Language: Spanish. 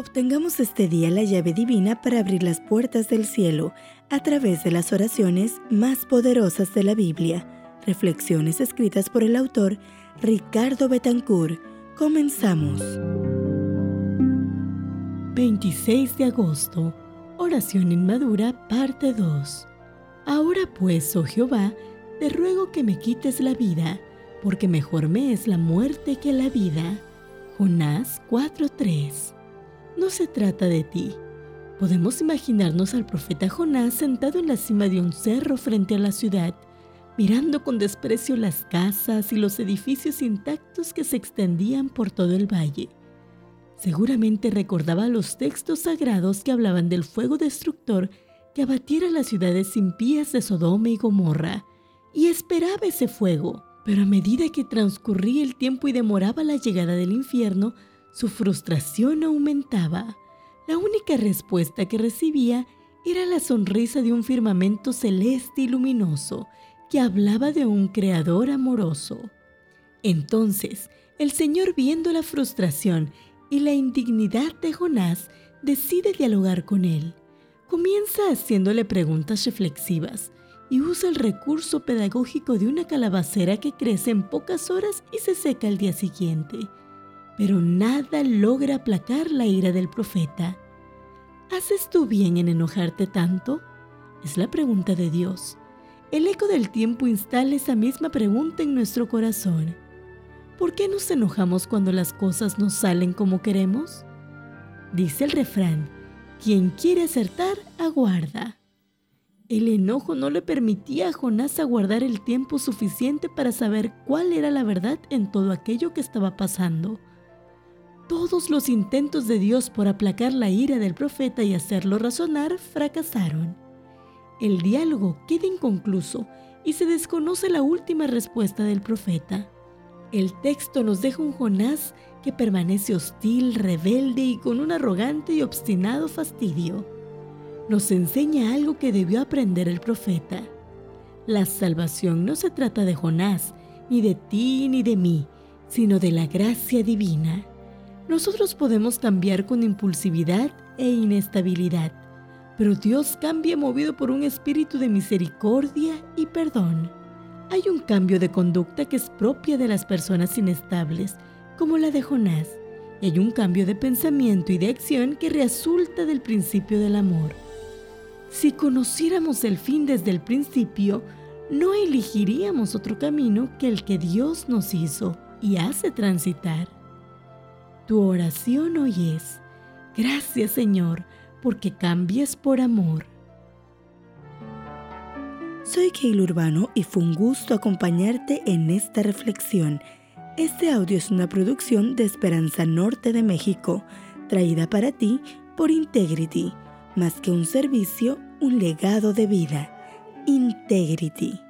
Obtengamos este día la llave divina para abrir las puertas del cielo a través de las oraciones más poderosas de la Biblia. Reflexiones escritas por el autor Ricardo Betancourt. Comenzamos. 26 de agosto. Oración inmadura, parte 2. Ahora pues, oh Jehová, te ruego que me quites la vida, porque mejor me es la muerte que la vida. Jonás 4:3 No se trata de ti. Podemos imaginarnos al profeta Jonás sentado en la cima de un cerro frente a la ciudad, mirando con desprecio las casas y los edificios intactos que se extendían por todo el valle. Seguramente recordaba los textos sagrados que hablaban del fuego destructor que abatiera las ciudades impías de Sodoma y Gomorra, y esperaba ese fuego. Pero a medida que transcurría el tiempo y demoraba la llegada del infierno, su frustración aumentaba. La única respuesta que recibía era la sonrisa de un firmamento celeste y luminoso que hablaba de un creador amoroso. Entonces, el Señor viendo la frustración y la indignidad de Jonás, decide dialogar con él. Comienza haciéndole preguntas reflexivas y usa el recurso pedagógico de una calabacera que crece en pocas horas y se seca al día siguiente. Pero nada logra aplacar la ira del profeta. ¿Haces tú bien en enojarte tanto? Es la pregunta de Dios. El eco del tiempo instala esa misma pregunta en nuestro corazón. ¿Por qué nos enojamos cuando las cosas no salen como queremos? Dice el refrán, quien quiere acertar, aguarda. El enojo no le permitía a Jonás aguardar el tiempo suficiente para saber cuál era la verdad en todo aquello que estaba pasando. Todos los intentos de Dios por aplacar la ira del profeta y hacerlo razonar fracasaron. El diálogo queda inconcluso y se desconoce la última respuesta del profeta. El texto nos deja un Jonás que permanece hostil, rebelde y con un arrogante y obstinado fastidio nos enseña algo que debió aprender el profeta. La salvación no se trata de Jonás, ni de ti ni de mí, sino de la gracia divina. Nosotros podemos cambiar con impulsividad e inestabilidad, pero Dios cambia movido por un espíritu de misericordia y perdón. Hay un cambio de conducta que es propia de las personas inestables, como la de Jonás, y hay un cambio de pensamiento y de acción que resulta del principio del amor. Si conociéramos el fin desde el principio, no elegiríamos otro camino que el que Dios nos hizo y hace transitar. Tu oración hoy es, gracias Señor, porque cambies por amor. Soy Keil Urbano y fue un gusto acompañarte en esta reflexión. Este audio es una producción de Esperanza Norte de México, traída para ti por Integrity más que un servicio, un legado de vida. Integrity.